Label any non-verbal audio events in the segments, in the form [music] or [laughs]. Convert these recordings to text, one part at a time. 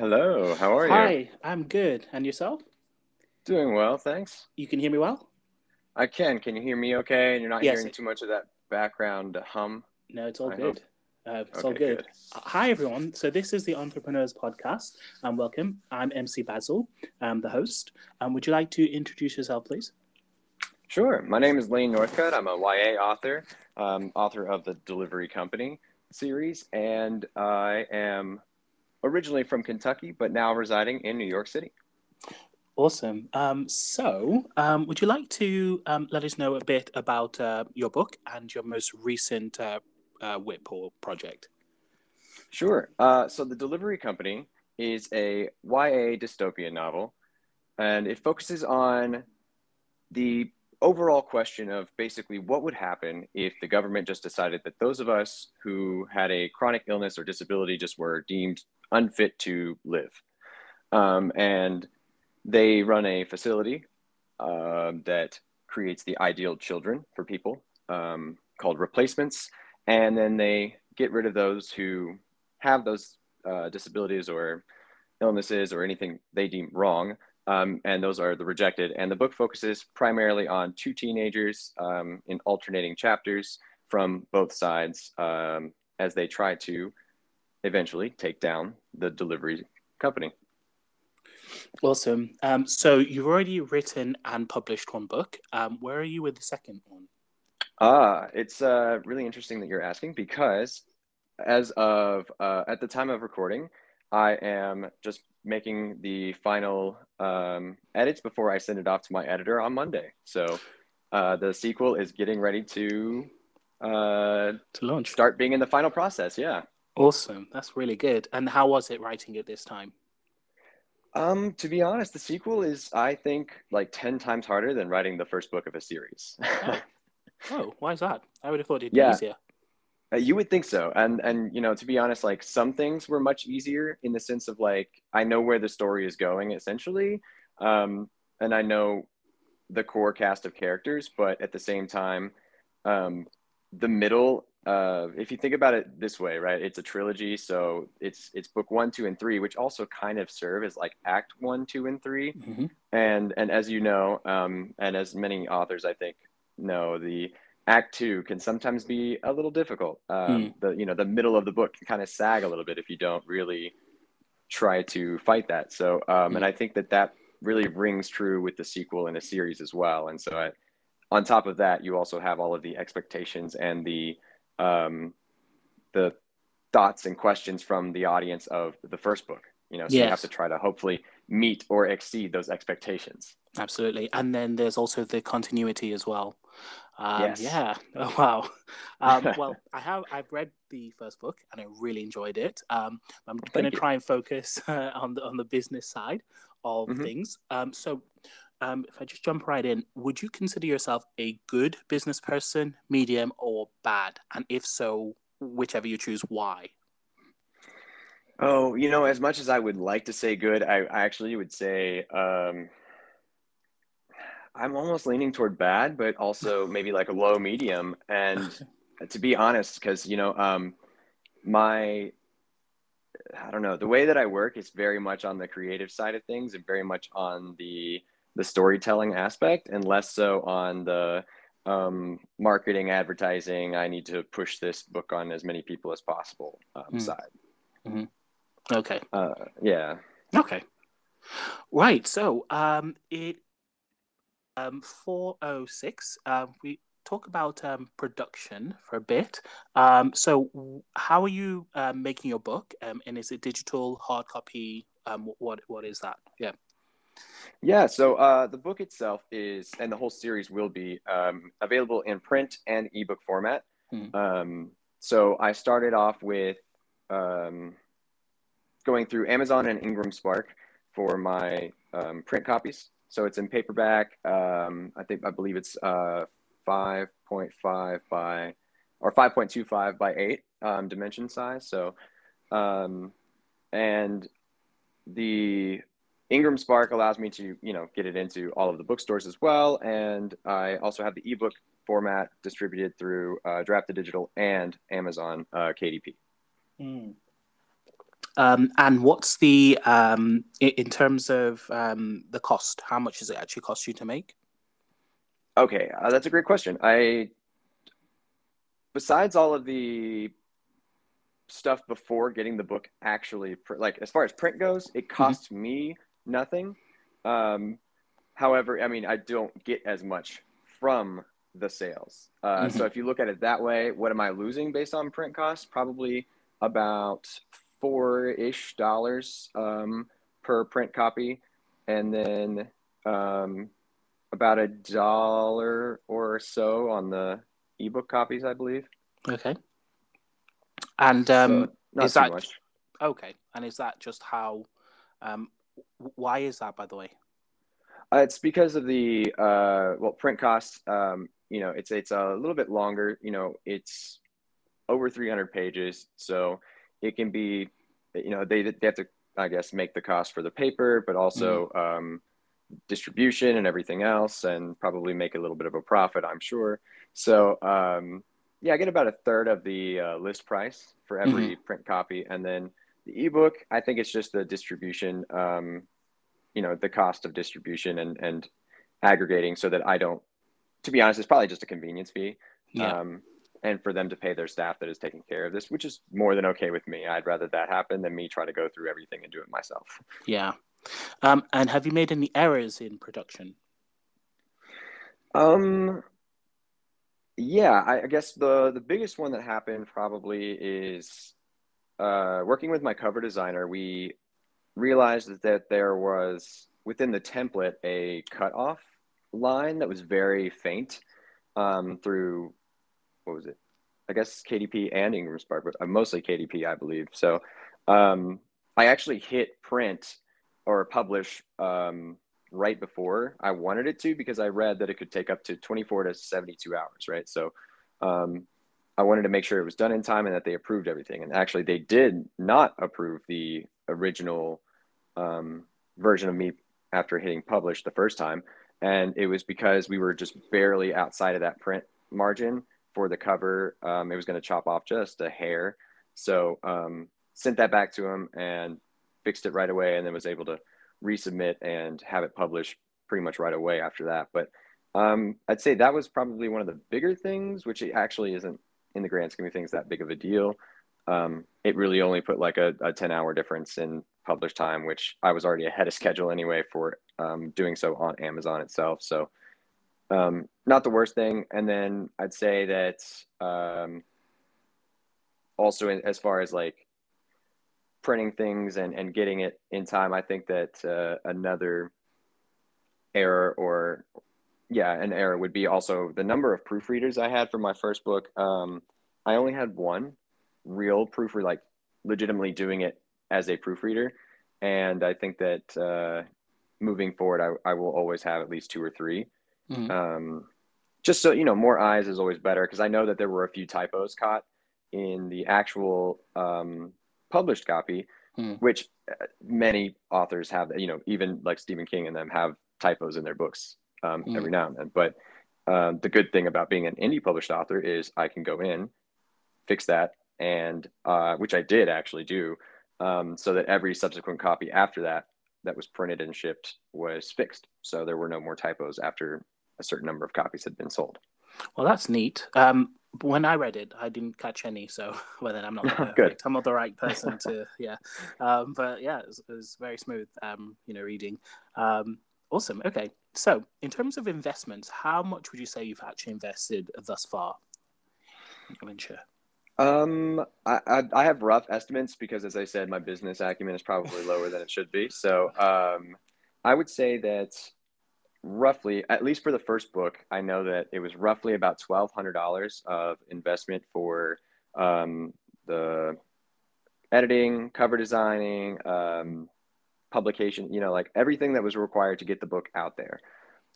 Hello, how are you? Hi, I'm good. And yourself? Doing well, thanks. You can hear me well? I can. Can you hear me okay? And you're not Yes. hearing too much of that background hum? No, it's all I good. Uh, it's all good. good. Uh, Hi, everyone. So, this is the Entrepreneurs Podcast, and welcome. I'm MC Basil, I'm the host. Um, would you like to introduce yourself, please? Sure. My name is Lane Northcutt. I'm a YA author, um, author of the Delivery Company series, and I am originally from Kentucky, but now residing in New York City. Awesome. Um, so, um, would you like to um, let us know a bit about uh, your book and your most recent uh, uh, whip or project? Sure. Uh, so the Delivery Company is a YA dystopian novel, and it focuses on the overall question of basically what would happen if the government just decided that those of us who had a chronic illness or disability just were deemed unfit to live. Um, and they run a facility um, that creates the ideal children for people um, called replacements. And then they get rid of those who have those uh, disabilities or illnesses or anything they deem wrong. Um, and those are the rejected. And the book focuses primarily on two teenagers um, in alternating chapters from both sides um, as they try to eventually take down the delivery company. Awesome. Um, so, you've already written and published one book. Um, where are you with the second one? Ah, it's uh, really interesting that you're asking because as of uh, at the time of recording, I am just making the final um, edits before I send it off to my editor on Monday. So uh, the sequel is getting ready to uh, To launch. start being in the final process. Yeah. Awesome. That's really good. And how was it writing it this time? Um, to be honest, the sequel is, I think, like 10 times harder than writing the first book of a series. [laughs] Oh, why is that? I would have thought it'd Yeah. be easier. Uh, you would think so. And and you know, to be honest, like some things were much easier in the sense of like I know where the story is going essentially. Um, and I know the core cast of characters, but at the same time, um, the middle uh, if you think about it this way, right? It's a trilogy, so it's it's book one, two, and three, which also kind of serve as like act one, two, and three. hmm And and as you know, um, and as many authors I think know, the act two can sometimes be a little difficult. Um, The you know the middle of the book can kind of sag a little bit if you don't really try to fight that. So um, and I think that that really rings true with the sequel in a series as well. And so I, on top of that, you also have all of the expectations and the um, the thoughts and questions from the audience of the first book. You know, so you have to try to hopefully meet or exceed those expectations. Absolutely. And then there's also the continuity as well. Um, Yes. Yeah. Oh, wow. Um, [laughs] well, I have. I've read the first book and I really enjoyed it. Um, I'm going to try and focus uh, [laughs] on the on the business side of Mhm. things. Um, so, um, if I just jump right in, would you consider yourself a good business person, medium, or bad? And if so, whichever you choose, why? Oh, you know, as much as I would like to say good, I, I actually would say um, I'm almost leaning toward bad, but also [laughs] maybe like a low medium. And to be honest, because you know, um, my I don't know, the way that I work is very much on the creative side of things and very much on the the storytelling aspect, and less so on the um, marketing, advertising. I need to push this book on as many people as possible um, Mm. side. Okay. Uh, yeah. Okay. Right. So, um, it um four oh six. Um, we talk about um production for a bit. Um, so how are you um making your book? Um, and is it digital, hard copy? Um, what what is that? Yeah. Yeah, so uh, the book itself is, and the whole series will be um, available in print and ebook format. Hmm. Um, so I started off with um, going through Amazon and IngramSpark for my um, print copies. So it's in paperback. Um, I think I believe it's uh, 5.5 by or 5.25 by 8 um, dimension size. So, um, and the IngramSpark allows me to, you know, get it into all of the bookstores as well. And I also have the ebook format distributed through uh, Draft2Digital and Amazon uh, KDP. Mm. Um, and what's the um, in terms of um, the cost? How much does it actually cost you to make? Okay, uh, that's a great question. I besides all of the stuff before getting the book actually like as far as print goes, it mm-hmm. costs mm-hmm. me nothing. Um, however, I mean I don't get as much from the sales. Uh, mm-hmm. So if you look at it that way, what am I losing based on print costs? Probably about four ish dollars um, per print copy, and then um, about a dollar or so on the ebook copies, I believe. Okay. And um, so is that much. okay? And is that just how? Why is that, by the way? Uh, it's because of the uh, well print costs. Um, you know, it's it's a little bit longer. You know, it's over 300 pages, so it can be. You know, they they have to I guess make the cost for the paper, but also mm-hmm. um, distribution and everything else, and probably make a little bit of a profit. I'm sure. So um, yeah, I get about a third of the uh, list price for every mm-hmm. print copy, and then the ebook. I think it's just the distribution. Um, you know, the cost of distribution and and aggregating, so that I don't. To be honest, it's probably just a convenience fee. Yeah. Um, and for them to pay their staff that is taking care of this, which is more than okay with me. I'd rather that happen than me try to go through everything and do it myself. Yeah. Um, and have you made any errors in production? Um, yeah, I, I, guess the the biggest one that happened probably is uh, working with my cover designer. We realized that there was within the template a cutoff line that was very faint um, through what was it? I guess KDP and IngramSpark, but uh, mostly KDP, I believe. So um, I actually hit print or publish um, right before I wanted it to because I read that it could take up to 24 to 72 hours, right? So um, I wanted to make sure it was done in time and that they approved everything. And actually, they did not approve the original um, version of me after hitting publish the first time. And it was because we were just barely outside of that print margin for the cover. Um, it was going to chop off just a hair. So um, sent that back to him and fixed it right away and then was able to resubmit and have it published pretty much right away after that. But um, I'd say that was probably one of the bigger things, which it actually isn't in the grand scheme of things that big of a deal. Um, it really only put like a, a 10 hour difference in published time, which I was already ahead of schedule anyway for um, doing so on Amazon itself. So um, not the worst thing. And then I'd say that um, also in, as far as like printing things and, and getting it in time. I think that uh, another error or yeah, an error would be also the number of proofreaders I had for my first book. Um, I only had one real proofreader, like legitimately doing it as a proofreader. And I think that uh, moving forward, I, I will always have at least two or 3 mm-hmm. um, just so, you know, more eyes is always better. Cause I know that there were a few typos caught in the actual um, published copy, hmm. which uh, many authors have, you know, even like Stephen King and them have typos in their books um, hmm. every now and then. But um, the good thing about being an indie published author is I can go in, fix that, and uh, which I did actually do, um, so that every subsequent copy after that that was printed and shipped was fixed. So there were no more typos after a certain number of copies had been sold. Well, that's neat. Um, when I read it, I didn't catch any. So, [laughs] well, then I'm not [laughs] perfect. Good. I'm not the right person to, [laughs] yeah. Um, but yeah, it was, it was, very smooth, um, you know, reading. Um, awesome. Okay. So, in terms of investments, how much would you say you've actually invested thus far venture? Um, I, I, I have rough estimates because, as I said, my business acumen is probably lower than it should be. [laughs] So, um, I would say that roughly, at least for the first book, I know that it was roughly about twelve hundred dollars of investment for um, the editing, cover designing, um, publication. You know, like everything that was required to get the book out there.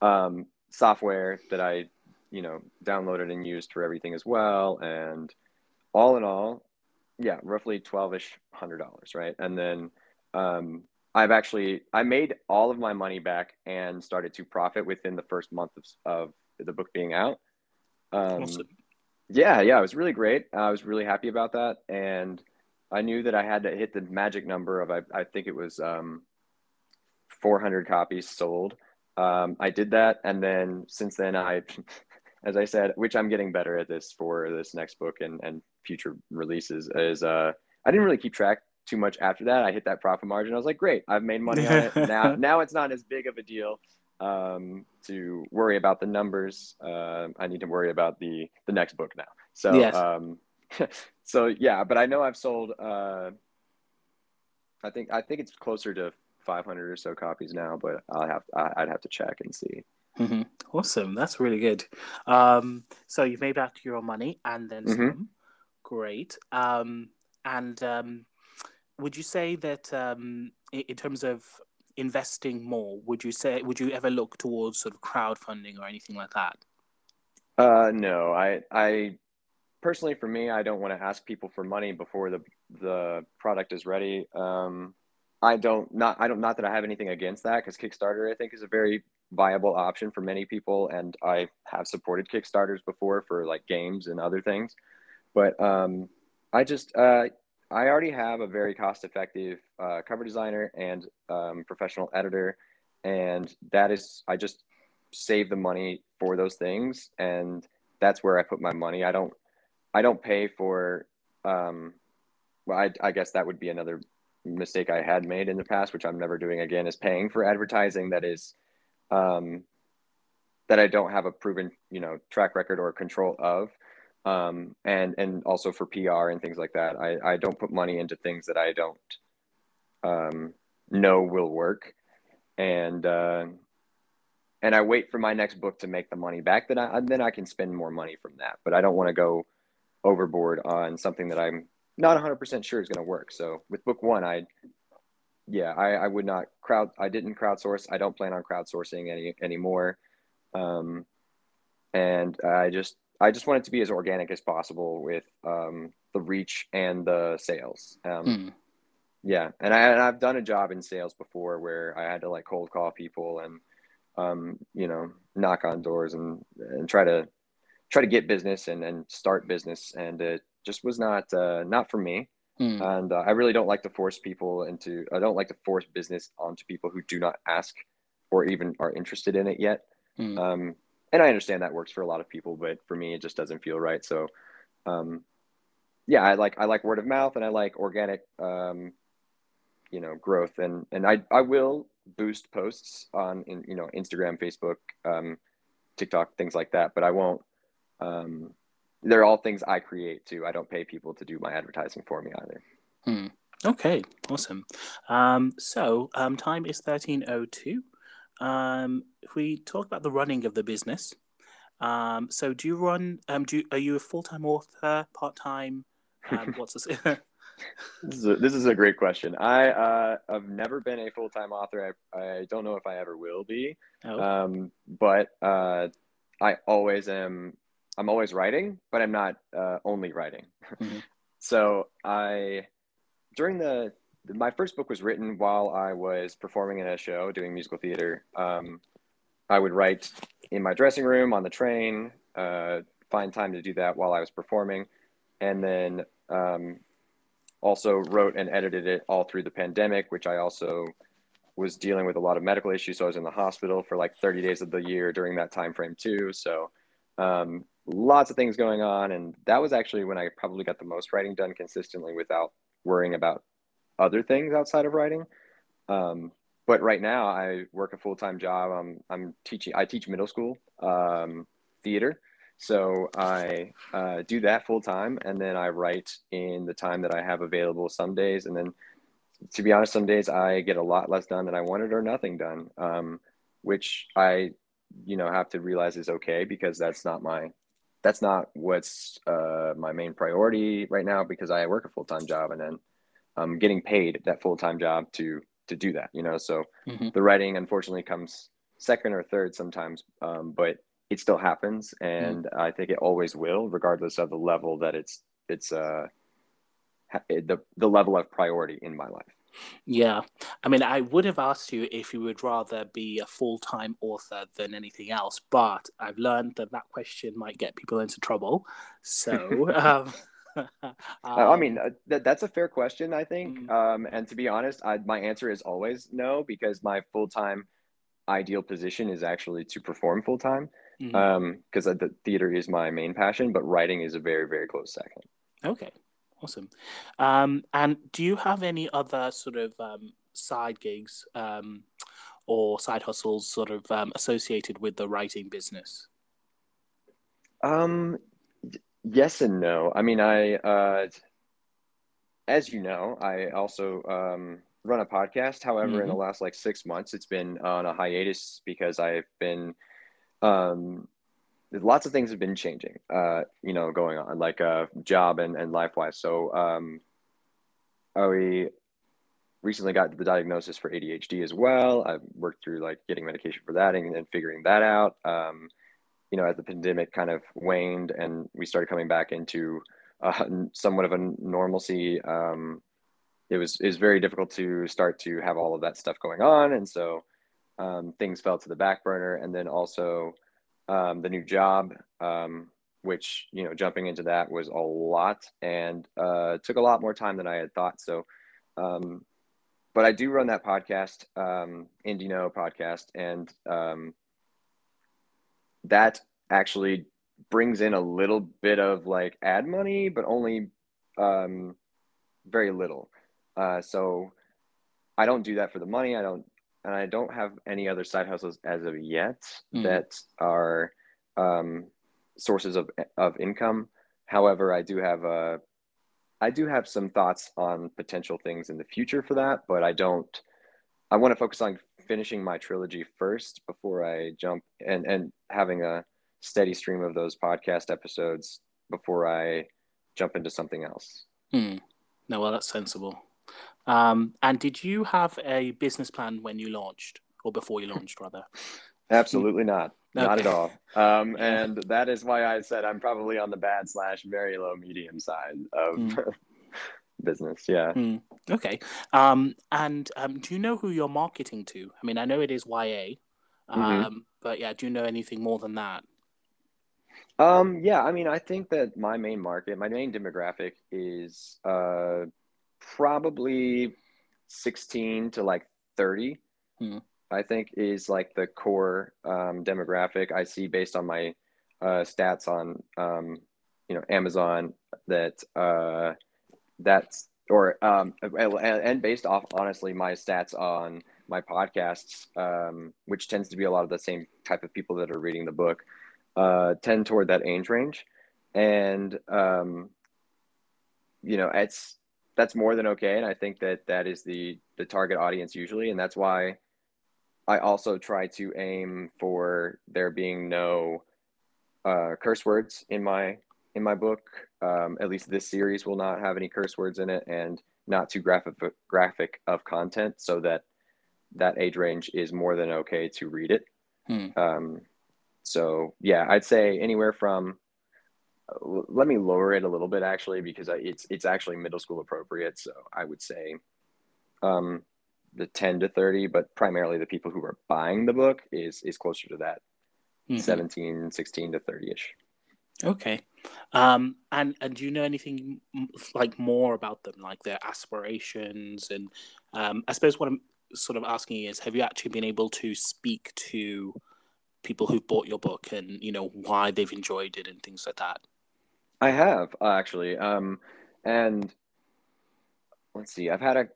Um, software that I, you know, downloaded and used for everything as well, and all in all, yeah, roughly twelve ish hundred dollars, right? And then um, I've actually I made all of my money back and started to profit within the first month of, of the book being out. Um, awesome. Yeah, yeah, it was really great. I was really happy about that, and I knew that I had to hit the magic number of I, I think it was um, 400 copies sold. Um, I did that, and then since then I, [laughs] as I said, which I'm getting better at this for this next book and and future releases is uh, I didn't really keep track too much after that. I hit that profit margin. I was like, great, I've made money on it. [laughs] now now it's not as big of a deal um, to worry about the numbers. Uh, I need to worry about the the next book now. So yes. um, [laughs] so yeah, but I know I've sold. Uh, I think I think it's closer to 500 or so copies now, but I'll have I'd have to check and see. Mm-hmm. Awesome, that's really good. Um, so you've made back your money and then mm-hmm. some. Great. Um, and um, would you say that um, in terms of investing more, would you say would you ever look towards sort of crowdfunding or anything like that? Uh, no, I I personally for me, I don't want to ask people for money before the the product is ready. Um, I don't not I don't not that I have anything against that because Kickstarter I think is a very viable option for many people, and I have supported Kickstarters before for like games and other things. But um, I just uh, I already have a very cost effective uh, cover designer and um, professional editor, and that is I just save the money for those things, and that's where I put my money. I don't I don't pay for. Um, well, I, I guess that would be another mistake I had made in the past, which I'm never doing again, is paying for advertising that is um, that I don't have a proven, you know, track record or control of. Um, and and also for PR and things like that. I, I don't put money into things that I don't um, know will work. And uh, and I wait for my next book to make the money back. Then I then I can spend more money from that. But I don't want to go overboard on something that I'm not 100% sure is going to work. So with book one, I, yeah, I, I would not crowd, I didn't crowdsource. I don't plan on crowdsourcing any anymore. Um, and I just, I just want it to be as organic as possible with um, the reach and the sales. Um, mm. Yeah, and I and I've done a job in sales before where I had to like cold call people and um, you know knock on doors and and try to try to get business and, and start business and it just was not uh, not for me mm. and uh, i really don't like to force people into i don't like to force business onto people who do not ask or even are interested in it yet mm. um, and i understand that works for a lot of people but for me it just doesn't feel right so um, yeah i like i like word of mouth and i like organic um, you know growth and and i i will boost posts on in you know instagram facebook um, tiktok things like that but i won't um, they're all things I create too. I don't pay people to do my advertising for me either. Hmm. Okay, awesome. Um, so um, time is thirteen oh two. Um, if we talk about the running of the business, um, so do you run? Um, do you, are you a full time author, part time? Um, [laughs] what's this? [laughs] this, is a, this is a great question. I uh, have never been a full time author. I, I don't know if I ever will be. Oh. Um, but uh, I always am I'm always writing, but I'm not uh, only writing. Mm-hmm. [laughs] so I, during the, my first book was written while I was performing in a show doing musical theater. Um, I would write in my dressing room, on the train, uh, find time to do that while I was performing. And then um, also wrote and edited it all through the pandemic, which I also was dealing with a lot of medical issues. So I was in the hospital for like 30 days of the year during that time frame too. So um, lots of things going on. And that was actually when I probably got the most writing done consistently without worrying about other things outside of writing. Um, but right now I work a full-time job. I'm, I'm teaching, I teach middle school um, theater. So I uh, do that full time and then I write in the time that I have available some days. And then to be honest, some days I get a lot less done than I wanted or nothing done, um, which I, you know, have to realize is okay because that's not my that's not what's uh, my main priority right now because I work a full time job and then I'm getting paid that full time job to to do that. You know, so mm-hmm. the writing unfortunately comes second or third sometimes, um, but it still happens, and mm-hmm. I think it always will, regardless of the level that it's it's uh the the level of priority in my life. Yeah. I mean, I would have asked you if you would rather be a full time author than anything else, but I've learned that that question might get people into trouble. So, [laughs] um, [laughs] um, I mean, uh, that, that's a fair question, I think. Mm. Um, and to be honest, I, my answer is always no, because my full time ideal position is actually to perform full time, Mhm. um, because the theater is my main passion, but writing is a very, very close second. Okay, awesome. Um, and do you have any other sort of um, side gigs um, or side hustles sort of um, associated with the writing business? Um, yes and no. I mean, I, uh, as you know, I also um, run a podcast. However, in the last like six months, it's been on a hiatus because I've been, um, lots of things have been changing, uh, you know, going on like uh, job and, and life wise. So, um, I recently got the diagnosis for ADHD as well. I've worked through like getting medication for that and, and figuring that out. Um, you know, as the pandemic kind of waned and we started coming back into uh, somewhat of a normalcy, um, it was is very difficult to start to have all of that stuff going on, and so um, things fell to the back burner. And then also um, the new job, um, which you know, jumping into that was a lot and uh, took a lot more time than I had thought. So, um, but I do run that podcast, um, Indino podcast, and um, that actually brings in a little bit of like ad money, but only um, very little. Uh, so I don't do that for the money. I don't, and I don't have any other side hustles as of yet Mm. that are um, sources of of income. However, I do have a, I do have some thoughts on potential things in the future for that, but I don't. I want to focus on finishing my trilogy first before I jump and and having a steady stream of those podcast episodes before I jump into something else. Hmm. No, well, that's sensible. Um, and did you have a business plan when you launched, or before you launched, rather? [laughs] Absolutely not. Not at all. Um, and that is why I said I'm probably on the bad slash very low medium side of Mm. [laughs] business. Yeah. Hmm. Okay. Um, and um, do you know who you're marketing to? I mean, I know it is YA, um, Mhm. but yeah, do you know anything more than that? Um, yeah, I mean, I think that my main market, my main demographic is uh, probably 16 to like 30. Hmm. I think is like the core um, demographic I see based on my uh, stats on um, you know Amazon that uh, that's or um, and, and based off honestly my stats on my podcasts, um, which tends to be a lot of the same type of people that are reading the book, uh, tend toward that age range, and um, you know it's that's more than okay, and I think that that is the the target audience usually, and that's why I also try to aim for there being no uh, curse words in my in my book. Um, at least this series will not have any curse words in it, and not too graphic graphic of content, so that that age range is more than okay to read it. Hmm. Um, so yeah, I'd say anywhere from. Let me lower it a little bit actually, because I, it's it's actually middle school appropriate. So I would say, um, the 10 to 30 but primarily the people who are buying the book is is closer to that Mhm. 17 16 to 30ish Okay. Um, and and do you know anything like more about them, like their aspirations? And um, I suppose what I'm sort of asking is, have you actually been able to speak to people who've bought your book and you know why they've enjoyed it and things like that? I have uh, actually um and let's see i've had a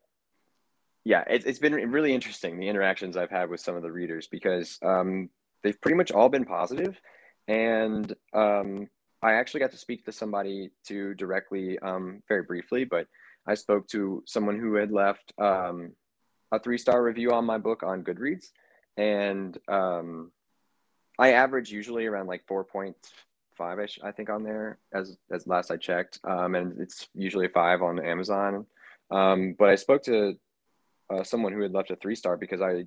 yeah it, it's been really interesting the interactions i've had with some of the readers because um they've pretty much all been positive and um i actually got to speak to somebody to directly um very briefly but i spoke to someone who had left um a three star review on my book on goodreads and um I average usually around like 4.5 ish, I think, on there as as last I checked, um, and it's usually a five on Amazon. Um, but I spoke to uh, someone who had left a three star because I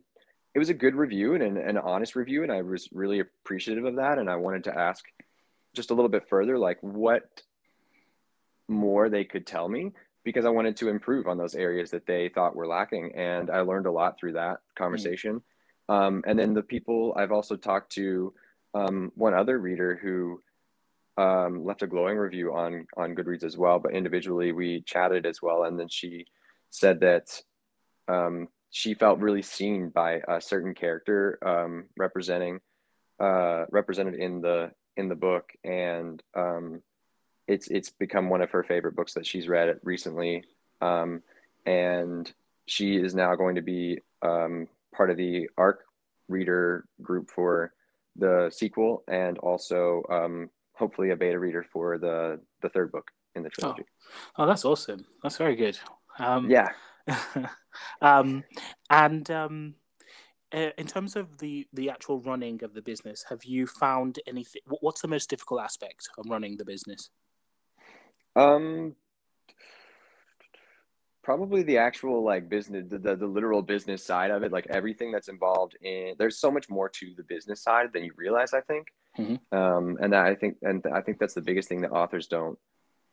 it was a good review and an, an honest review, and I was really appreciative of that. And I wanted to ask just a little bit further, like what more they could tell me because I wanted to improve on those areas that they thought were lacking, and I learned a lot through that conversation. Um, and then the people I've also talked to, um, one other reader who um, left a glowing review on on Goodreads as well. But individually, we chatted as well, and then she said that um, she felt really seen by a certain character um, representing uh, represented in the in the book, and um, it's it's become one of her favorite books that she's read recently. Um, and she is now going to be um, part of the ARC reader group for the sequel, and also um, hopefully a beta reader for the the third book in the trilogy. Oh, oh that's awesome! That's very good. Um, yeah. [laughs] um, and um, uh, in terms of the the actual running of the business, have you found anything? What's the most difficult aspect of running the business? Um, probably the actual like business, the, the, the literal business side of it, like everything that's involved in. There's so much more to the business side than you realize. I think, mm-hmm. um, and that I think, and I think that's the biggest thing that authors don't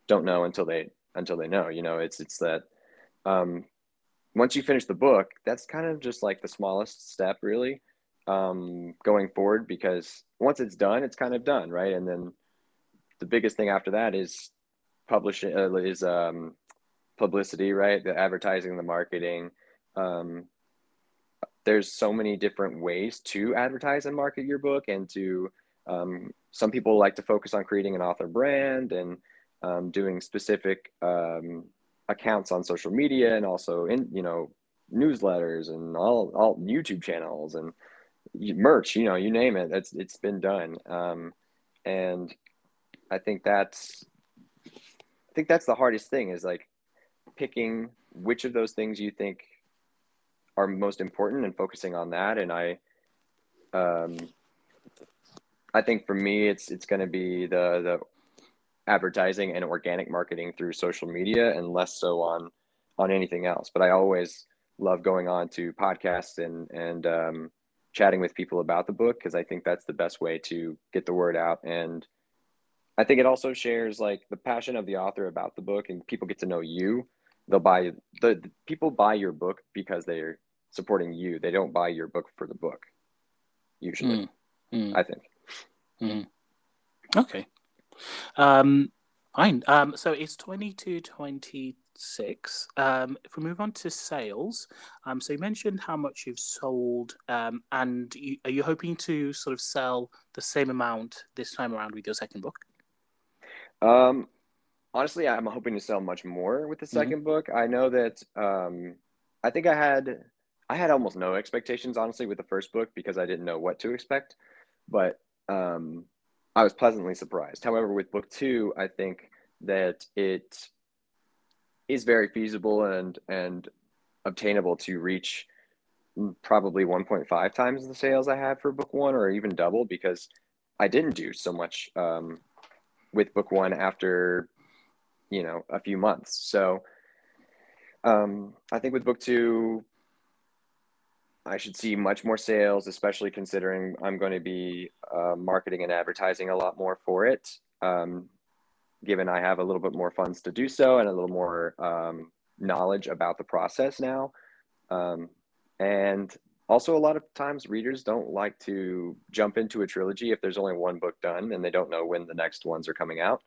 don't know until they until they know. You know, it's it's that um, once you finish the book, that's kind of just like the smallest step, really, um, going forward. Because once it's done, it's kind of done, right? And then the biggest thing after that is publishing uh, is um, publicity, right? The advertising, the marketing. Um, there's so many different ways to advertise and market your book, and to um, some people like to focus on creating an author brand and um, doing specific um, accounts on social media and also in you know newsletters and all all YouTube channels and merch. You know, you name it. It's it's been done, um, and I think that's I think that's the hardest thing is like picking which of those things you think are most important and focusing on that. And I, um, I think for me, it's it's going to be the the advertising and organic marketing through social media, and less so on on anything else. But I always love going on to podcasts and and um, chatting with people about the book because I think that's the best way to get the word out and I think it also shares like the passion of the author about the book, and people get to know you. They'll buy the, the people buy your book because they're supporting you. They don't buy your book for the book, usually. Mm, mm. I think. Mm. Okay. Um, fine. Um, so it's twenty two twenty six. Um, if we move on to sales, um, so you mentioned how much you've sold, um, and you, are you hoping to sort of sell the same amount this time around with your second book? Um, honestly, I'm hoping to sell much more with the 2nd mm-hmm. book. I know that um, I think I had I had almost no expectations honestly with the first book because I didn't know what to expect, but um, I was pleasantly surprised. However, with book two, I think that it is very feasible and and obtainable to reach probably 1.5 times the sales I had for book one, or even double because I didn't do so much um, with book one after you know a few months. So um, i think with book two i should see much more sales especially considering i'm going to be uh, marketing and advertising a lot more for it um, given i have a little bit more funds to do so and a little more um, knowledge about the process now. Um, and also a lot of times readers don't like to jump into a trilogy if there's only one book done and they don't know when the next ones are coming out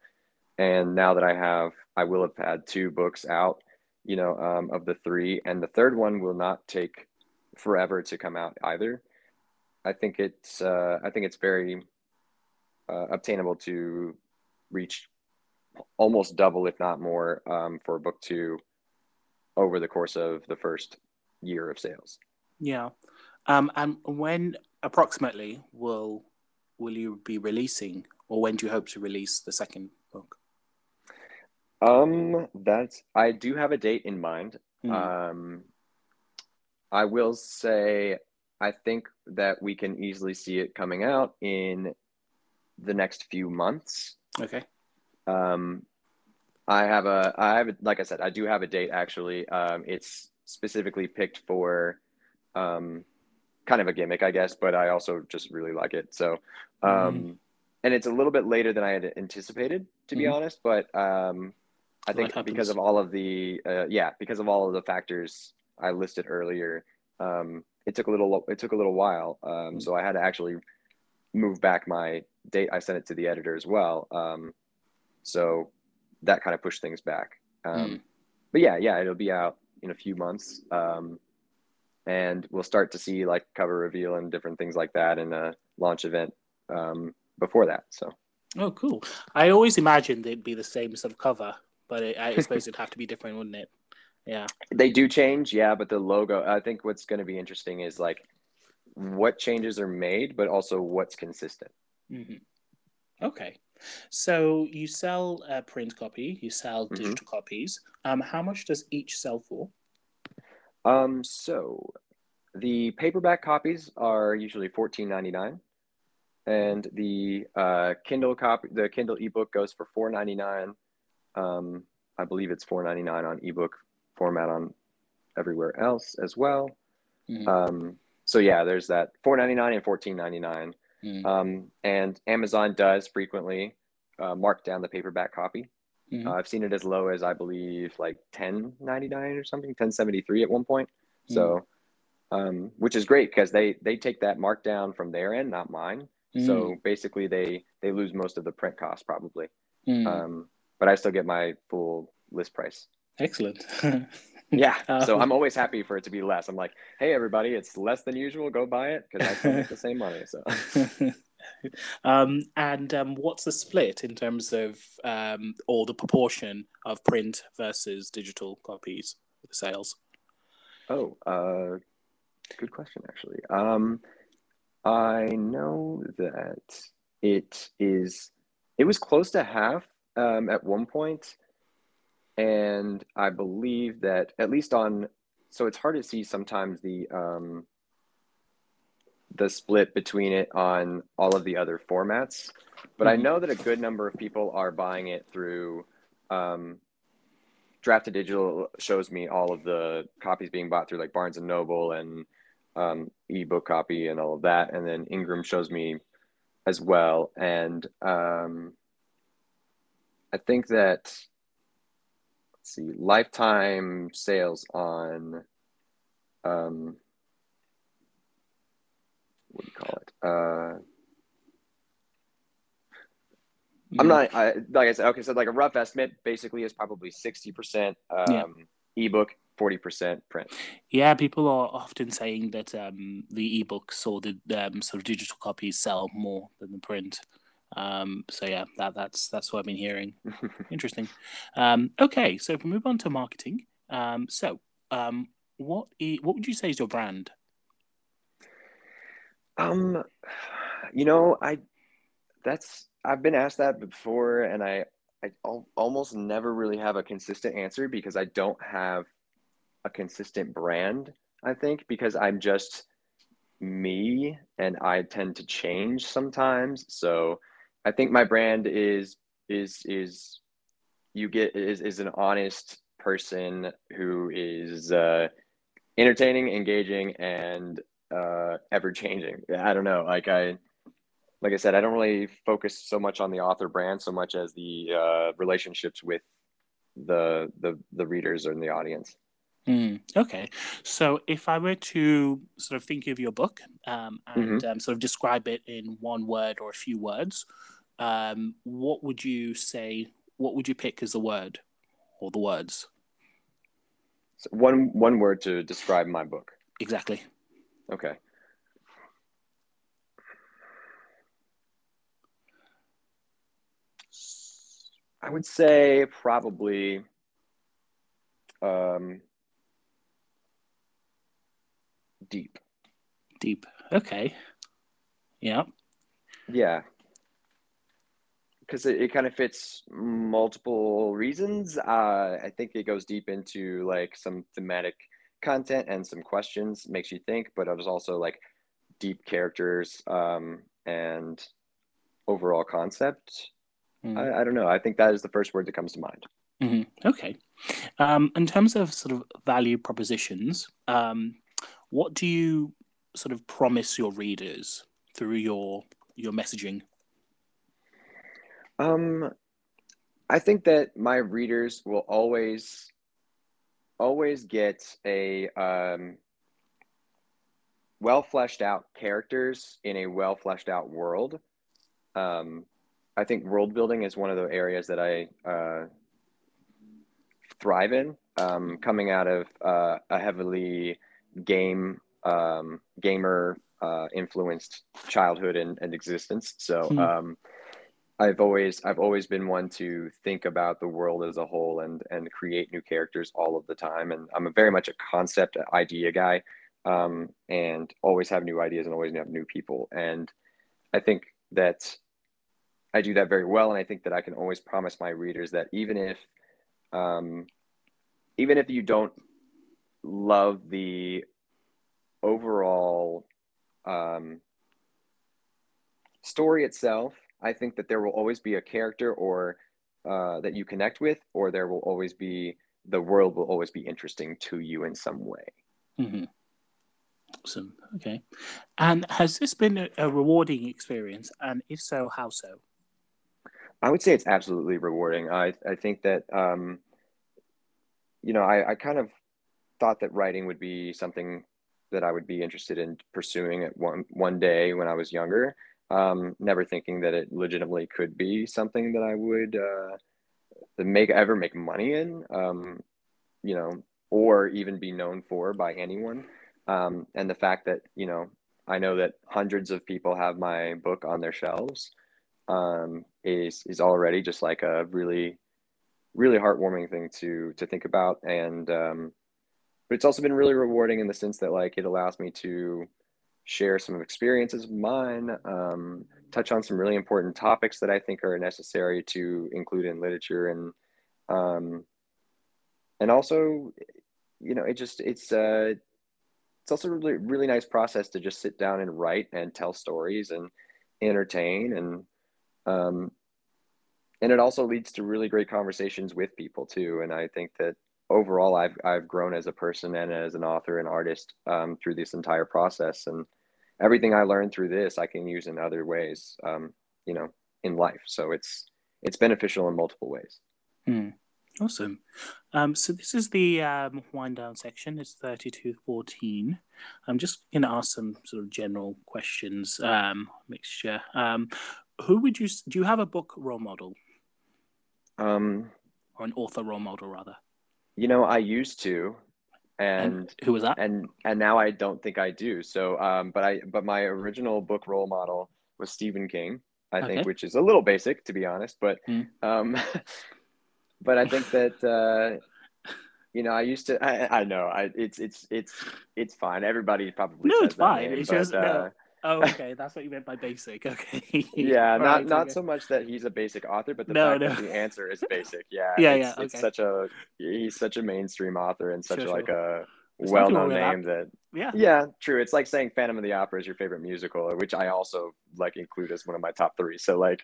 and now that i have i will have had two books out you know um, of the three. And the third one will not take forever to come out either. I think it's uh, i think it's very uh, obtainable to reach almost double if not more um, for book two over the course of the first year of sales. Yeah. Um, and when approximately will will you be releasing, or when do you hope to release the second? Um, that's I do have a date in mind. Mm. Um, I will say I think that we can easily see it coming out in the next few months. Okay. Um, I have a I have a, like I said I do have a date actually. Um, it's specifically picked for um kind of a gimmick, I guess, but I also just really like it. So, um, mm. and it's a little bit later than I had anticipated, to be mm. honest. But um, I think because of all of the uh, yeah, because of all of the factors I listed earlier, um, it took a little it took a little while. Um, mm. So I had to actually move back my date. I sent it to the editor as well. Um, so that kind of pushed things back. Um, mm. But yeah, yeah, it'll be out in a few months. Um, and we'll start to see like cover reveal and different things like that in a launch event um, before that. So. Oh, cool! I always imagined it'd be the same sort of cover, but it, I [laughs] suppose it'd have to be different, wouldn't it? Yeah. They do change, yeah, but the logo. I think what's going to be interesting is like what changes are made, but also what's consistent. Mm-hmm. Okay. So you sell a print copy, you sell mm-hmm. digital mm-hmm. copies. Um, how much does each sell for? Um, so the paperback copies are usually fourteen ninety nine, and the uh, Kindle copy, the Kindle ebook goes for four ninety nine. Um, I believe it's four ninety nine on ebook format on everywhere else as well. Mm-hmm. Um, so yeah, there's that four ninety nine and fourteen ninety nine. Mm. Um, and Amazon does frequently uh, mark down the paperback copy. Mm. Uh, I've seen it as low as I believe like ten ninety nine or something, ten seventy three at one point. Mm. So, um, which is great because they they take that markdown from their end, not mine. So mm. basically, they they lose most of the print cost probably. Mm. Um, but I still get my full list price. Excellent. [laughs] Yeah. [laughs] So um, I'm always happy for it to be less. I'm like, hey, everybody, it's less than usual. Go buy it because I still make the same money. So. [laughs] um, and um, what's the split in terms of um, or the proportion of print versus digital copies the sales? Oh, uh, good question, actually. Um, I know that it is. It was close to half um, at one point and I believe that at least on so it's hard to see sometimes the um, the split between it on all of the other formats, but I mm-hmm. know that a good number of people are buying it through um, Draft2Digital shows me all of the copies being bought through like Barnes and Noble and um, ebook copy and all of that, and then Ingram shows me as well, and um, I think that let's see, lifetime sales on, um, what do you call it? Uh, I'm not, I, like I said, okay, so like a rough estimate basically is probably 60% um, yeah. ebook, 40% print. Yeah, people are often saying that um, the ebooks or the um, sort of digital copies sell more than the print. Um, so yeah, that that's that's what I've been hearing. [laughs] Interesting. Um, okay, so if we move on to marketing, um, so um, what is, what would you say is your brand? Um, you know, I that's I've been asked that before, and I I almost never really have a consistent answer because I don't have a consistent brand. I think because I'm just me and I tend to change sometimes. So I think my brand is is is you get is is an honest person who is uh, entertaining, engaging, and uh, ever changing. I don't know. Like I, like I said, I don't really focus so much on the author brand so much as the uh, relationships with the the the readers and the audience. Mm, okay, so if I were to sort of think of your book um, and mm-hmm. um, sort of describe it in one word or a few words, um, what would you say? What would you pick as the word or the words? So one one word to describe my book. Exactly. Okay. I would say probably um, deep. Deep. Okay. Yeah. Yeah because it, it kind of fits multiple reasons. Uh, I think it goes deep into like some thematic content and some questions, makes you think, but it was also like deep characters um, and overall concept. Mm. I, I, don't know. I think that is the first word that comes to mind. Mm-hmm. Okay. Um, in terms of sort of value propositions, um, what do you sort of promise your readers through your your messaging? Um, I think that my readers will always, always get a um, well fleshed out characters in a well fleshed out world. Um, I think world building is one of the areas that I uh, thrive in. Um, coming out of uh, a heavily game um, gamer uh, influenced childhood and, and existence, so hmm. I've always I've always been one to think about the world as a whole and and create new characters all of the time. And I'm very much a concept idea guy, um, and always have new ideas and always have new people. And I think that I do that very well. And I think that I can always promise my readers that even if um, even if you don't love the overall um, story itself I think that there will always be a character or uh, that you connect with, or there will always be the world will always be interesting to you in some way. Mm-hmm. Awesome. Okay. And has this been a, a, rewarding experience? And if so, how so? I would say it's absolutely rewarding. I I think that um, you know I, I kind of thought that writing would be something that I would be interested in pursuing at one one day when I was younger um, never thinking that it legitimately could be something that I would uh, make ever make money in, um, you know, or even be known for by anyone. Um, and the fact that you know, I know that hundreds of people have my book on their shelves um, is is already just like a really, really heartwarming thing to to think about. And um, but it's also been really rewarding in the sense that like it allows me to share some experiences of mine, um, touch on some really important topics that I think are necessary to include in literature, and um, and also, you know, it just it's uh, it's also a really really nice process to just sit down and write and tell stories and entertain and um, and it also leads to really great conversations with people too. And I think that overall I've I've grown as a person and as an author and artist um, through this entire process. And everything I learned through this I can use in other ways um, you know in life. So it's it's beneficial in multiple ways. Hmm. awesome. Um, so this is the um, wind down section. It's 3214 I'm just going to ask some sort of general questions um, mixture. Um, who would you do you have a book role model? Um, or an author role model rather you know, I used to, and, and, who was that? And and now I don't think I do. So, um, but I but my original book role model was Stephen King. I okay. think, which is a little basic to be honest, but hmm. um, [laughs] but I think that uh, you know, I used to. I, I know. I it's it's it's it's fine. Everybody probably no, it's fine. Name, it's but, just uh, no. Oh, okay. That's what you meant by basic. [laughs] Okay. yeah, [laughs] not right, not okay. so much that he's a basic author, but the no, fact no. that the answer is basic. [laughs] Yeah. yeah, it's, yeah. Okay. It's such a he's such a mainstream author and such sure, like sure. a well-known name that. that. Yeah. Yeah, true. It's like saying Phantom of the Opera is your favorite musical, which I also like include as one of my top three. So like,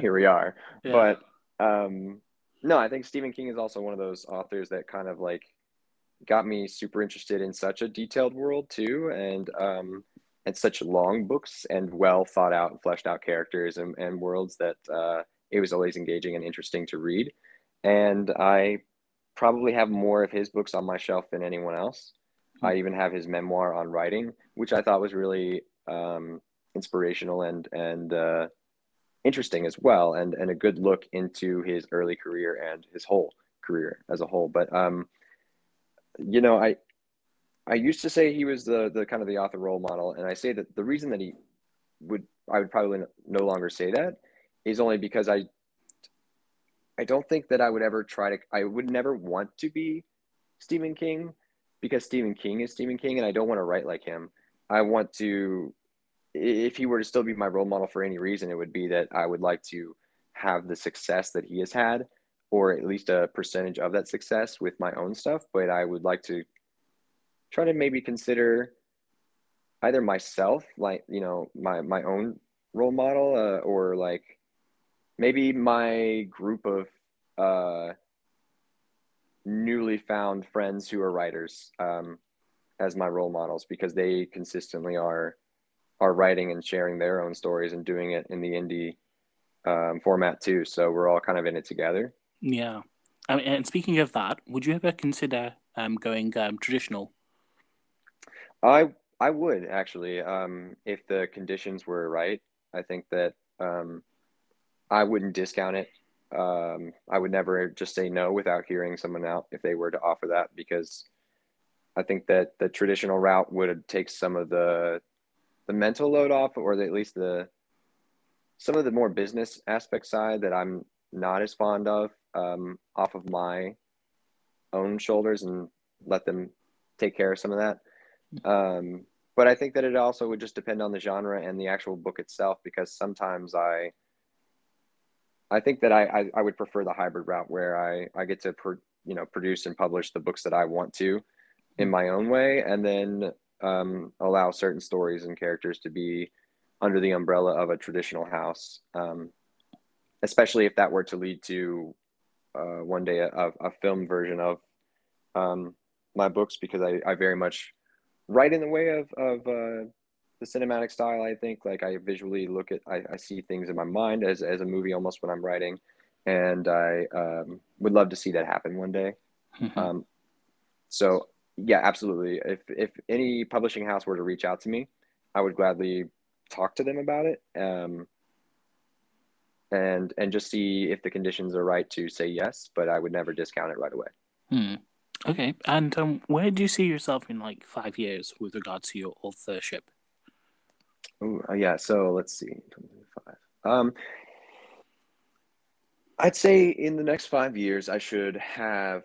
here we are. Yeah. But um, no, I think Stephen King is also one of those authors that kind of like got me super interested in such a detailed world too, and um such long books and well thought out and fleshed out characters and, and worlds that uh, it was always engaging and interesting to read. And I probably have more of his books on my shelf than anyone else. Mm-hmm. I even have his memoir on writing, which I thought was really um, inspirational and and uh, interesting as well, and and a good look into his early career and his whole career as a whole. But um, you know, I I used to say he was the the kind of the author role model, and I say that the reason that he would I would probably no longer say that is only because I I don't think that I would ever try to I would never want to be Stephen King because Stephen King is Stephen King and I don't want to write like him. I want to if he were to still be my role model for any reason, it would be that I would like to have the success that he has had, or at least a percentage of that success with my own stuff. But I would like to try to maybe consider either myself, like you know, my my own role model, uh, or like maybe my group of uh, newly found friends who are writers um, as my role models because they consistently are are writing and sharing their own stories and doing it in the indie um, format too. So we're all kind of in it together. Yeah. And speaking of that, would you ever consider um, going um, traditional I I would actually, um, if the conditions were right. I think that um, I wouldn't discount it. Um, I would never just say no without hearing someone out if they were to offer that because I think that the traditional route would take some of the the mental load off, or the, at least the some of the more business aspect side that I'm not as fond of um, off of my own shoulders and let them take care of some of that. Um, but I think that it also would just depend on the genre and the actual book itself because sometimes I I think that I, I, I would prefer the hybrid route where I, I get to you know produce and publish the books that I want to in my own way and then um, allow certain stories and characters to be under the umbrella of a traditional house um, especially if that were to lead to uh, one day a, a, film version of um, my books because I, I very much write in the way of, of uh, the cinematic style. I think like I visually look at, I, I see things in my mind as, as a movie almost when I'm writing. And I um, would love to see that happen one day. Mm-hmm. Um, so yeah, absolutely. If, if any publishing house were to reach out to me, I would gladly talk to them about it. Um, and and just see if the conditions are right to say yes, but I would never discount it right away. Hmm. Okay, and um, where do you see yourself in like five years with regards to your authorship? Oh uh, yeah, so let's see, five. Um, I'd say in the next five years, I should have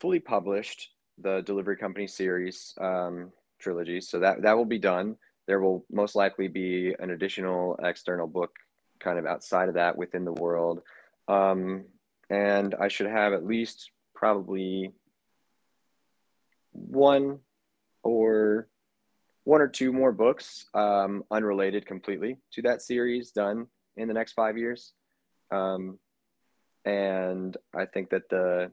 fully published the Delivery Company series um, trilogy. So that that will be done. There will most likely be an additional external book kind of outside of that within the world. Um, and I should have at least probably one or one or two more books um, unrelated completely to that series done in the next five years. Um, and I think that the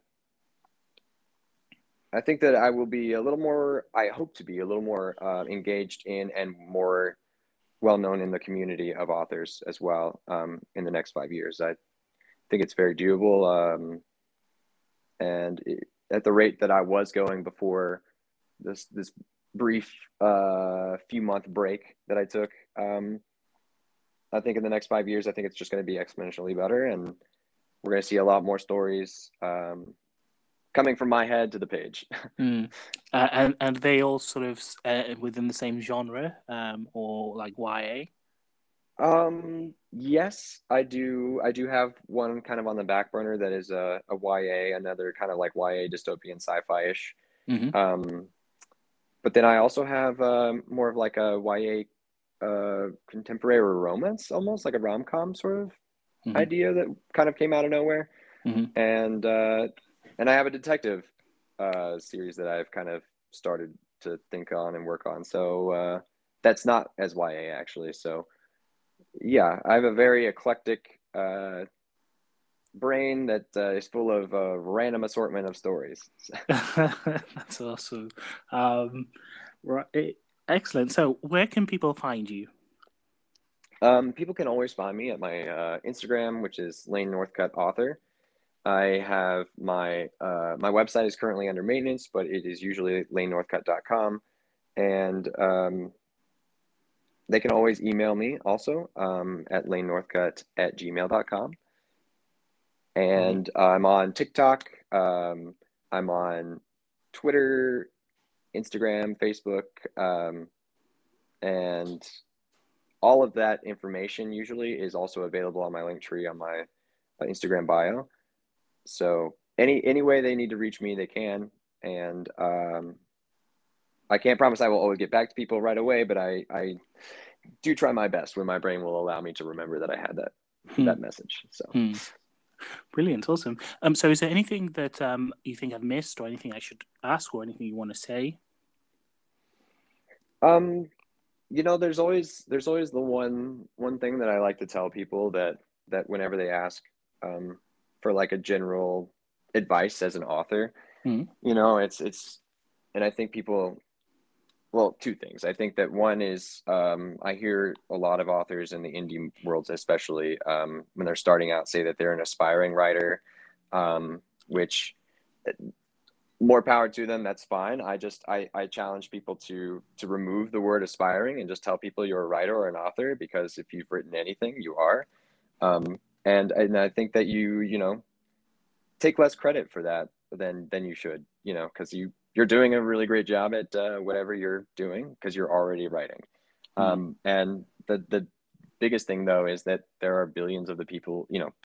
I think that I will be a little more. I hope to be a little more uh, engaged in and more well known in the community of authors as well um, in the next five years. I think it's very doable. Um, and it, at the rate that I was going before this this brief uh, few month break that I took, um, I think in the next five years, I think it's just going to be exponentially better, and we're going to see a lot more stories um, coming from my head to the page. [laughs] mm. uh, and and they all sort of uh, within the same genre, um, or like YA. Um. Yes, I do. I do have one kind of on the back burner that is a, a YA, another kind of like YA dystopian sci-fi ish. Mm-hmm. Um, but then I also have um, more of like a YA uh, contemporary romance, almost like a rom com sort of mm-hmm. idea that kind of came out of nowhere. Mm-hmm. And uh, and I have a detective uh, series that I've kind of started to think on and work on. So uh, that's not as YA actually. So yeah, I have a very eclectic uh, brain that uh, is full of a random assortment of stories. [laughs] that's awesome. Um, right, eh, excellent. So where can people find you? Um, people can always find me at my uh, Instagram, which is Lane Northcutt Author. I have my uh, my website is currently under maintenance, but it is usually lanenorthcutt.com. And um, they can always email me also um, at lanenorthcutt at gmail.com. And. I'm on TikTok. Um, I'm on Twitter, Instagram, Facebook, um, and all of that information usually is also available on my link tree on my uh, Instagram bio. So any any way they need to reach me, they can. And um, I can't promise I will always get back to people right away, but I I do try my best when my brain will allow me to remember that I had that hmm. that message. So. Hmm. Brilliant, awesome. Um, so is there anything that um you think I've missed, or anything I should ask, or anything you want to say? Um, you know, there's always there's always the one one thing that I like to tell people that that whenever they ask, um, for like a general advice as an author. Mm-hmm. You know, it's it's, and I think people, well, two things. I think that one is um, I hear a lot of authors in the indie worlds, especially um, when they're starting out, say that they're an aspiring writer, um, which more power to them that's fine i just i i challenge people to to remove the word aspiring and just tell people you're a writer or an author because if you've written anything you are um and and i think that you you know take less credit for that than than you should you know because you you're doing a really great job at uh, whatever you're doing because you're already writing mm-hmm. um and the the biggest thing though is that there are billions of the people you know